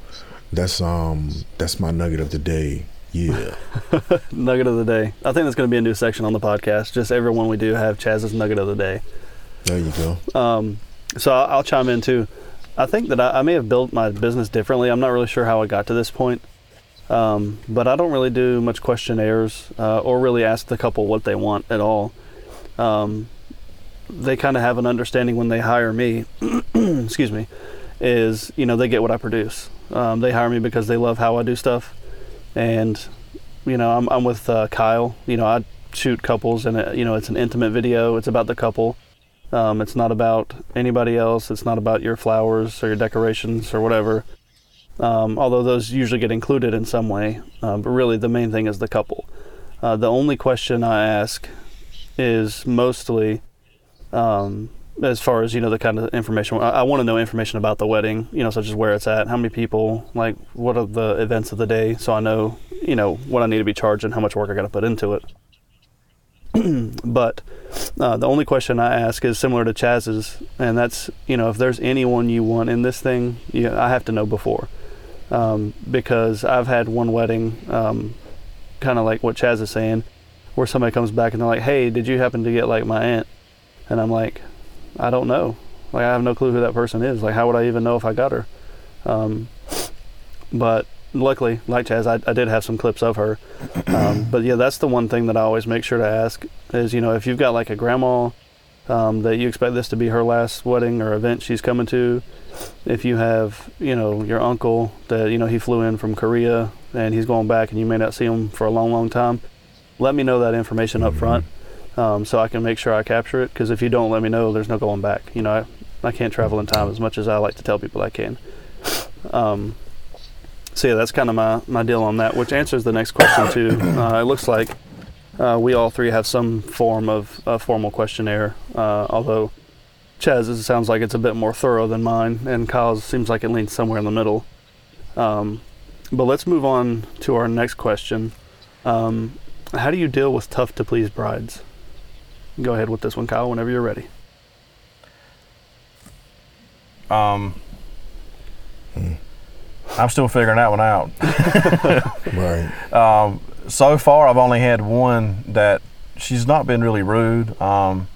that's um that's my nugget of the day. Yeah. Nugget of the day. I think that's going to be a new section on the podcast. Just everyone we do have Chaz's nugget of the day. There you go. Um, so I'll, I'll chime in too. I think that I, I may have built my business differently. I'm not really sure how I got to this point. Um, but I don't really do much questionnaires uh, or really ask the couple what they want at all. Um, they kind of have an understanding when they hire me. excuse me, is you know they get what I produce. Um, they hire me because they love how I do stuff, and you know I'm I'm with uh, Kyle. You know I shoot couples, and it, you know it's an intimate video. It's about the couple. Um, it's not about anybody else. It's not about your flowers or your decorations or whatever. Um, although those usually get included in some way, uh, but really the main thing is the couple. Uh, the only question I ask is mostly, um, as far as you know, the kind of information I, I want to know information about the wedding. You know, such as where it's at, how many people, like what are the events of the day, so I know you know what I need to be charging, how much work I got to put into it. but uh, the only question I ask is similar to Chaz's, and that's you know if there's anyone you want in this thing, you, I have to know before, um, because I've had one wedding, um, kind of like what Chaz is saying, where somebody comes back and they're like, "Hey, did you happen to get like my aunt?" And I'm like, "I don't know. Like I have no clue who that person is. Like how would I even know if I got her?" Um, but luckily, like Chaz, I, I did have some clips of her. Um, but yeah, that's the one thing that I always make sure to ask is, you know, if you've got like a grandma um, that you expect this to be her last wedding or event she's coming to, if you have, you know, your uncle that, you know, he flew in from Korea and he's going back and you may not see him for a long, long time, let me know that information up front um, so I can make sure I capture it. Because if you don't let me know, there's no going back. You know, I, I can't travel in time as much as I like to tell people I can. Um, so yeah, that's kind of my, my deal on that, which answers the next question too. Uh, it looks like uh, we all three have some form of a formal questionnaire, uh, although Chaz's sounds like it's a bit more thorough than mine, and Kyle's seems like it leans somewhere in the middle. Um, but let's move on to our next question. Um, how do you deal with tough to please brides? Go ahead with this one, Kyle, whenever you're ready. Um, I'm still figuring that one out. Right. Um, so far, I've only had one that she's not been really rude. Um,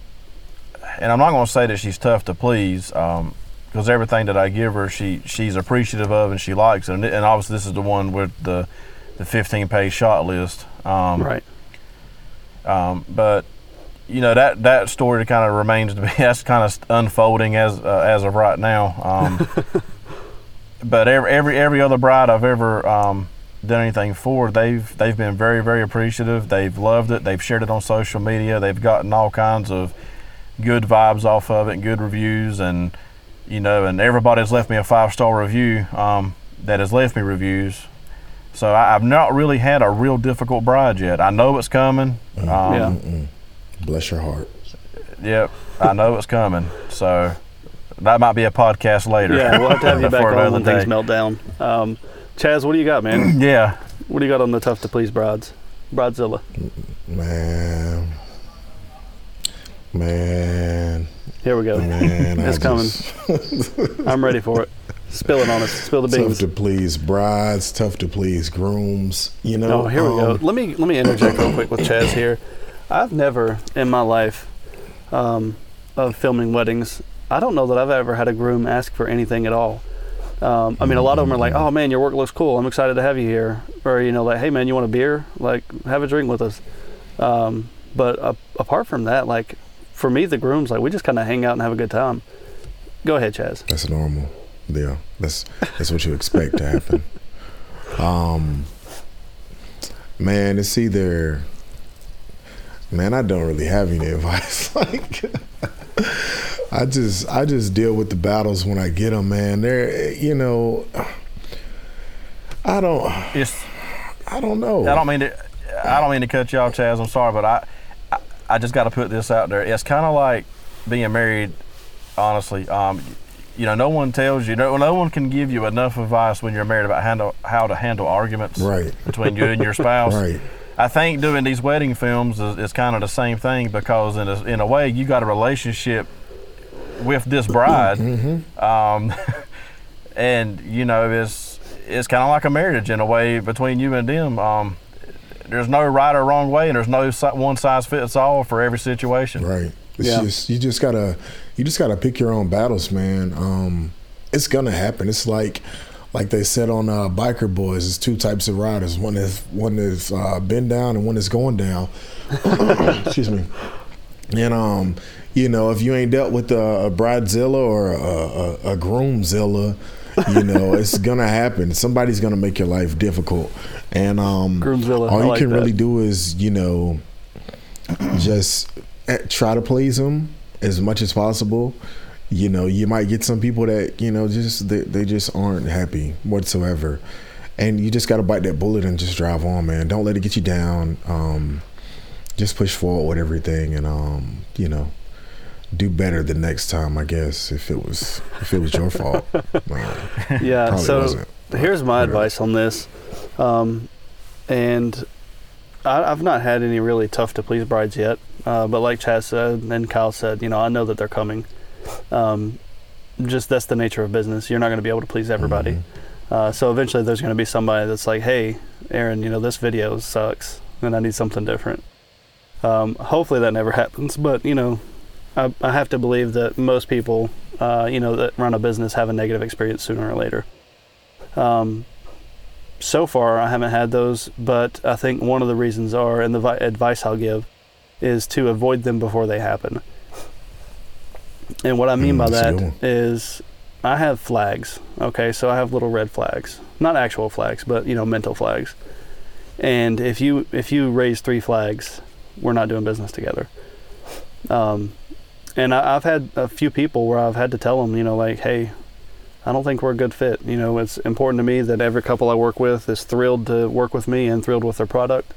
and I'm not going to say that she's tough to please because everything that I give her, she she's appreciative of and she likes it. And, and obviously, this is the one with the the 15 page shot list. Um, Right. um, but you know that that story kind of remains to be that's kind of unfolding as uh, as of right now. Um, but every every every other bride I've ever um, done anything for, they've they've been very very appreciative. They've loved it. They've shared it on social media. They've gotten all kinds of good vibes off of it, and good reviews, and you know, and everybody's left me a five star review um, that has left me reviews. So I, I've not really had a real difficult bride yet. I know it's coming. Um, Yeah. Bless your heart. Yep, I know it's coming. So that might be a podcast later. Yeah, we'll have to have you back For on another when things day. melt down. Um, Chaz, what do you got, man? Yeah, what do you got on the tough to please brides? Bridezilla. Man. Man. Here we go. Man. I It's coming. just- I'm ready for it. Spill it on us. Spill the beans. Tough to please brides, tough to please grooms. You know. Oh, here we go. um, Let me let me interject real quick with Chaz here. I've never in my life um, of filming weddings. I don't know that I've ever had a groom ask for anything at all. Um, I mean, a lot of them are like, "Oh man, your work looks cool. I'm excited to have you here," or you know, like, "Hey man, you want a beer? Like, have a drink with us." Um, but uh, apart from that, like, for me, the grooms, like, we just kind of hang out and have a good time. Go ahead, Chaz. That's normal. Yeah, that's that's what you expect to happen. Um, man, it's either. Man, I don't really have any advice. like, I just I just deal with the battles when I get them. Man, they're you know, I don't it's. I don't know. I don't mean to. I don't mean to cut you off, Chaz. I'm sorry, but I, I, I just got to put this out there. It's kind of like being married. Honestly, um, you know, no one tells you. No, no one can give you enough advice when you're married about handle how to handle arguments Right. between you and your spouse. Right. I think doing these wedding films is, is kind of the same thing because in a, in a way you got a relationship with this bride, um, and you know it's it's kind of like a marriage in a way between you and them. Um, there's no right or wrong way, and there's no one size fits all for every situation. Right. It's Yeah. just you just gotta you just gotta pick your own battles, man. Um, it's gonna happen. It's like like they said on uh, Biker Boyz. There's two types of riders. One is one is uh, bend down and one is going down. Excuse me. And um, you know, if you ain't dealt with a, a bridezilla or a, a, a groomzilla, you know, it's gonna happen. Somebody's gonna make your life difficult, and um, Groomzilla, all I you like can that. really do is, you know, just eh, try to please them as much as possible. You know, you might get some people that you know just they, they just aren't happy whatsoever, and you just got to bite that bullet and just drive on, man. Don't let it get you down. Um, just push forward with everything, and um, you know, do better the next time. I guess if it was if it was your fault, Uh, Yeah. So wasn't, here's my whatever. advice on this, um, and I, I've not had any really tough to please brides yet. Uh, but like Chaz said and Kyle said, you know, I know that they're coming. Um, just that's the nature of business. You're not going to be able to please everybody. Mm-hmm. Uh, so eventually, there's going to be somebody that's like, "Hey, Aaron, you know, this video sucks, and I need something different." Um, hopefully, that never happens. But you know, I, I have to believe that most people, uh, you know, that run a business have a negative experience sooner or later. Um, so far, I haven't had those, but I think one of the reasons are, and the vi- advice I'll give, is to avoid them before they happen. And what I mean Mm, by that is, I have flags. Okay, so I have little red flags, not actual flags, but you know, mental flags. And if you if you raise three flags, we're not doing business together. Um, and I, I've had a few people where I've had to tell them, you know, like, hey, I don't think we're a good fit. You know, it's important to me that every couple I work with is thrilled to work with me and thrilled with their product.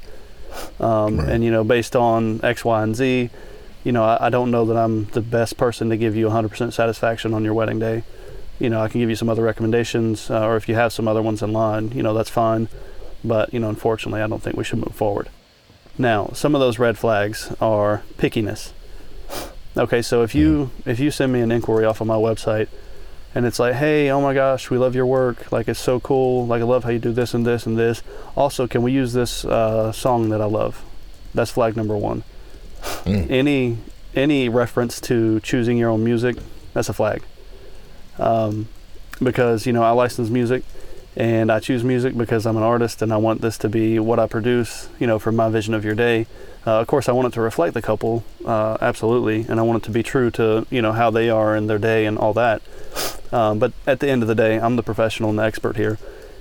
Um, Right. And you know, based on X, Y, and Z, you know, I, I don't know that I'm the best person to give you 100% satisfaction on your wedding day. You know, I can give you some other recommendations, uh, or if you have some other ones in line, you know, that's fine. But you know, unfortunately, I don't think we should move forward. Now, some of those red flags are pickiness. Okay, so if you if you send me an inquiry off of my website and it's like, hey, oh my gosh, we love your work. Like it's so cool. Like I love how you do this and this and this. Also, can we use this uh, song that I love? That's flag number one. Mm. Any any reference to choosing your own music, that's a flag. Um, because you know I license music, and I choose music because I'm an artist and I want this to be what I produce. You know, from my vision of your day. Uh, of course, I want it to reflect the couple, uh, absolutely, and I want it to be true to you know how they are in their day and all that. Um, but at the end of the day, I'm the professional and the expert here,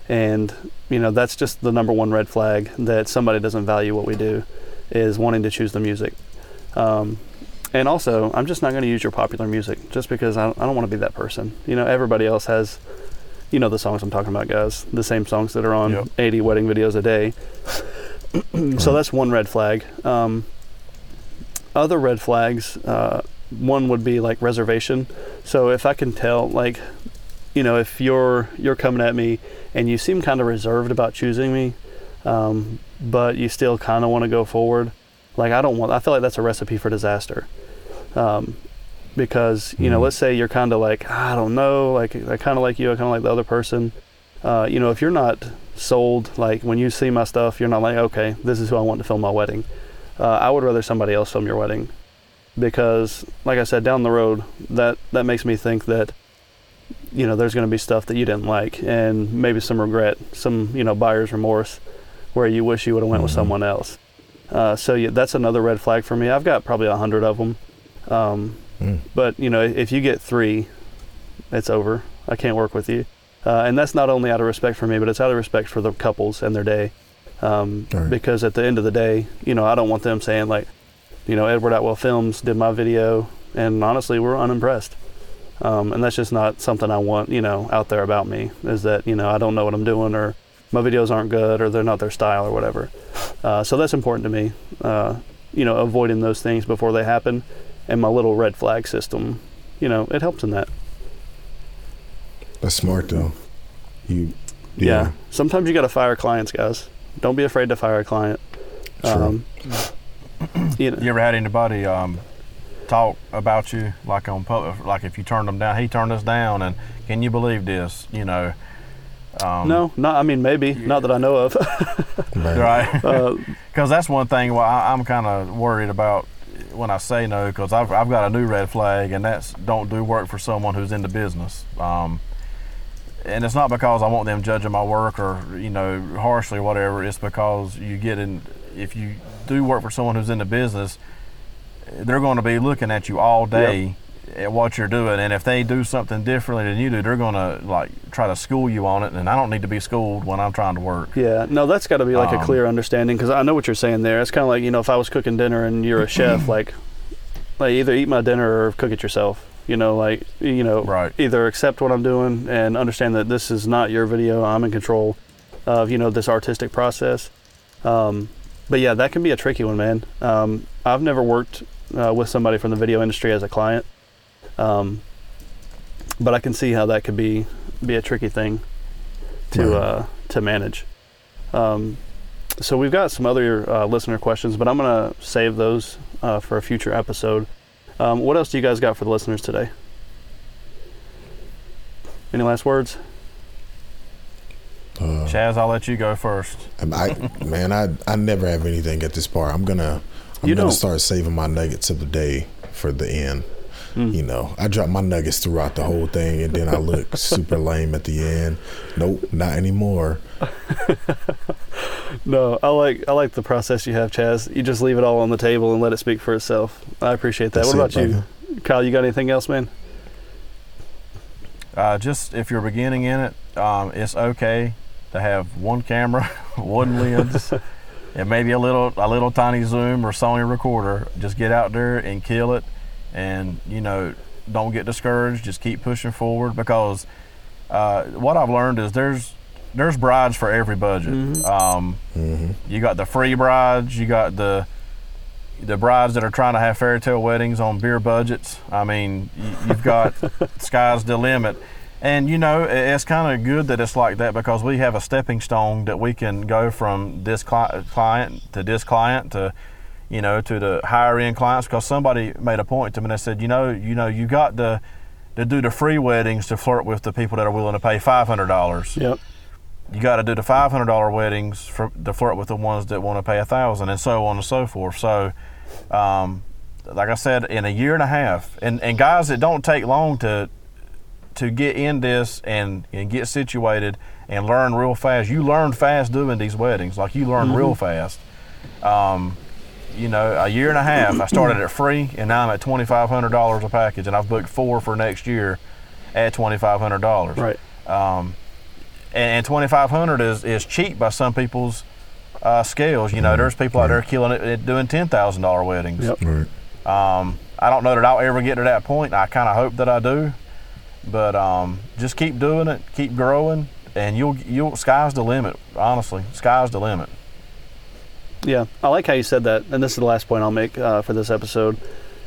and you know that's just the number one red flag that somebody doesn't value what we do, is wanting to choose the music. Um, and also, I'm just not going to use your popular music just because I don't, I don't want to be that person. You know, everybody else has, you know, the songs I'm talking about, guys. The same songs that are on Yep. 80 wedding videos a day. so that's one red flag. Um, other red flags, uh, one would be like reservation. So if I can tell, like, you know, if you're you're coming at me and you seem kind of reserved about choosing me, um, but you still kind of want to go forward, like I don't want. I feel like that's a recipe for disaster. Um, because you know, Mhm. let's say you're kind of like I don't know, like I kind of like you, I kind of like the other person. Uh, you know, if you're not sold, like when you see my stuff, you're not like, okay, this is who I want to film my wedding. Uh, I would rather somebody else film your wedding because, like I said, down the road, that that makes me think that you know there's going to be stuff that you didn't like and maybe some regret, some you know buyer's remorse, where you wish you would have went with Mhm. someone else. Uh, so yeah, that's another red flag for me. I've got probably a hundred of them, um, Mm. but you know if you get three, it's over. I can't work with you, uh, and that's not only out of respect for me, but it's out of respect for the couples and their day. Um, Right. Because at the end of the day, you know, I don't want them saying like, you know, Edward Atwell Films did my video, and honestly, we're unimpressed. Um, and that's just not something I want, you know, out there about me. Is that you know I don't know what I'm doing, or my videos aren't good, or they're not their style, or whatever. Uh, so that's important to me. Uh, you know, avoiding those things before they happen, and my little red flag system, you know, it helps in that. That's smart though. You, Yeah. Sometimes you got to fire clients, guys. Don't be afraid to fire a client. True. Um, you know, You ever had anybody um, talk about you like on public, like if you turned them down? He turned us down, and can you believe this? You know. Um, no, not. I mean, maybe not that I know of. right. Right. uh, Because that's one thing why I, I'm kind of worried about when I say no, because I've, I've got a new red flag, and that's don't do work for someone who's in the business. Um, and it's not because I want them judging my work or you know harshly or whatever. It's because you get in if you do work for someone who's in the business, they're going to be looking at you all day at what you're doing, and if they do something differently than you do, they're going to like try to school you on it. And I don't need to be schooled when I'm trying to work. yeah, no, that's got to be like a Um, clear understanding because I know what you're saying there. It's kind of like you know, if I was cooking dinner and you're a chef, like, like either eat my dinner or cook it yourself. You know, like you know, Right. either accept what I'm doing and understand that this is not your video. I'm in control of you know this artistic process. Um, but yeah, that can be a tricky one, man. Um, I've never worked uh, with somebody from the video industry as a client, um, but I can see how that could be be a tricky thing to Right. uh, to manage. Um, so we've got some other uh, listener questions, but I'm gonna save those uh, for a future episode. Um, what else do you guys got for the listeners today? Any last words? Uh, Chaz, I'll let you go first. I, man, I I never have anything at this bar. I'm gonna I'm You gonna don't. start saving my nuggets of the day for the end. Hmm. You know, I drop my nuggets throughout the whole thing, and then I look super lame at the end. Nope, not anymore. No, I like I like the process you have, Chaz. You just leave it all on the table and let it speak for itself. I appreciate that. That's what it, about you. Kyle? You got anything else, man? Uh, just if you're beginning in it, um, it's okay to have one camera, one lens, and maybe a little a little tiny zoom or Sony recorder. Just get out there and kill it, and you know don't get discouraged. Just keep pushing forward because uh, what I've learned is there's there's brides for every budget. Um, hmm you got the free brides. You got the the brides that are trying to have fairy tale weddings on beer budgets. I mean, you've got sky's the limit. And you know, it's kind of good that it's like that because we have a stepping stone that we can go from this cli- client to this client to, you know, to the higher end clients. Because somebody made a point to me and they said, you know, you know, you got the to do the free weddings to flirt with the people that are willing to pay five hundred dollars. Yep. You got to do the five hundred dollar weddings for to flirt with the ones that want to pay a thousand, and so on and so forth. So, um, like I said, in a year and a half, and, and guys, it don't take long to to get in this and, and get situated and learn real fast. You learn fast doing these weddings, like you learn real fast. Um, you know, a year and a half. I started at free, and now I'm at twenty five hundred dollars a package, and I've booked four for next year at twenty five hundred dollars. Right. Um, and, and twenty five hundred is is cheap by some people's uh, scales. You know, there's people out there killing it doing ten thousand dollar weddings. Yep. Right. Um, I don't know that I'll ever get to that point. I kind of hope that I do, but um, just keep doing it, keep growing, and you'll you'll sky's the limit. Honestly, sky's the limit. Yeah, I like how you said that, and this is the last point I'll make uh, for this episode,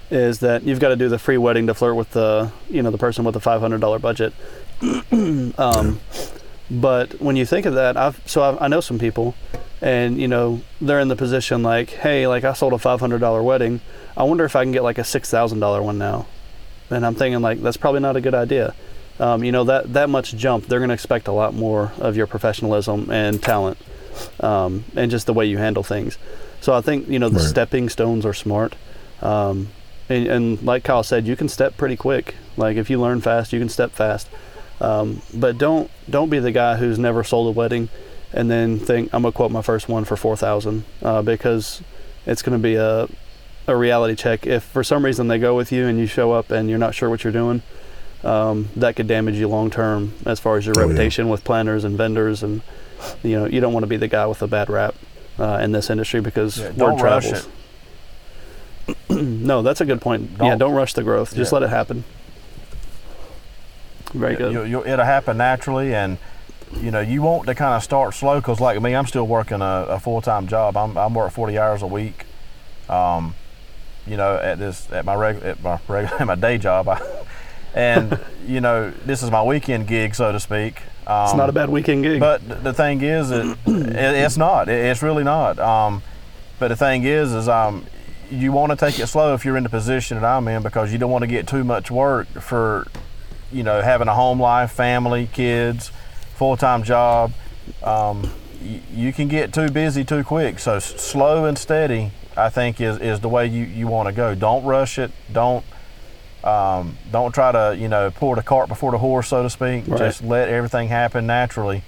is that you've got to do the free wedding to flirt with the you know the person with the five hundred dollar budget. um, but when you think of that, I've so I've, I know some people, and you know they're in the position like, hey, like I sold a five hundred dollar wedding, I wonder if I can get like a six thousand dollar one now, and I'm thinking like that's probably not a good idea. Um, you know that that much jump, they're going to expect a lot more of your professionalism and talent um, and just the way you handle things. So I think you know the Right. stepping stones are smart, um, and, and like Kyle said, you can step pretty quick. Like if you learn fast, you can step fast. Um, but don't don't be the guy who's never sold a wedding, and then think I'm gonna quote my first one for four thousand uh, because it's gonna be a a reality check. If for some reason they go with you and you show up and you're not sure what you're doing, um, that could damage you long term as far as your Oh, yeah. reputation with planners and vendors and you know you don't want to be the guy with a bad rap uh, in this industry because Yeah, word don't rush travels. no, that's a good point. yeah, Don't- don't rush the growth. Just Yeah. let it happen. Very good. You, you, it'll happen naturally, and you know you want to kind of start slow because, like me, I'm still working a, a full time job. I'm I'm work 40 hours a week. Um, you know, at this at my reg at my reg, at my day job, I, and you know this is my weekend gig, so to speak. Um, it's not a bad weekend gig. But the thing is, it, it, it's not. It, it's really not. Um, but the thing is, is um, you want to take it slow if you're in the position that I'm in because you don't want to get too much work for, you know, having a home life, family, kids, full time job. Um, y- you can get too busy too quick. So s- slow and steady, I think, is, is the way you, you want to go. Don't rush it. Don't um, don't try to you know pour the cart before the horse, so to speak. Right. Just let everything happen naturally,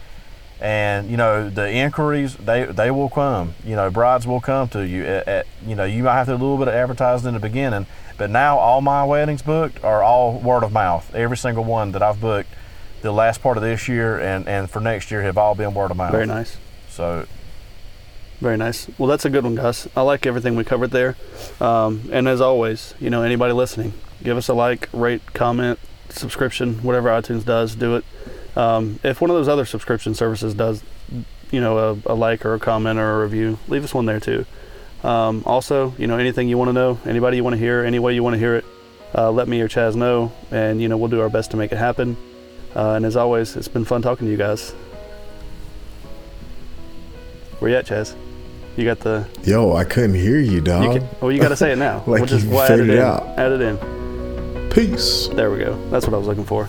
and you know the inquiries they they will come. You know brides will come to you. At, at, you know you might have to do a little bit of advertising in the beginning, but now all my weddings booked are all word of mouth. Every single one that I've booked, the last part of this year and and for next year have all been word of mouth. Very nice. So Very nice. Well, that's a good one, Gus. I like everything we covered there. Um, and as always, you know, anybody listening, give us a like, rate, comment, subscription, whatever iTunes does, do it. Um, if one of those other subscription services does, you know, a, a like or a comment or a review, leave us one there too. Um, also, you know, anything you want to know, anybody you want to hear, any way you want to hear it, uh, let me or Chaz know, and you know, we'll do our best to make it happen. Uh, and as always, it's been fun talking to you guys. Where you at, Chaz? You got the Yo, I couldn't hear you, you dog. can, well, you got to say it now. Like we'll just you it figured it out. Add it in. Peace. There we go. That's what I was looking for.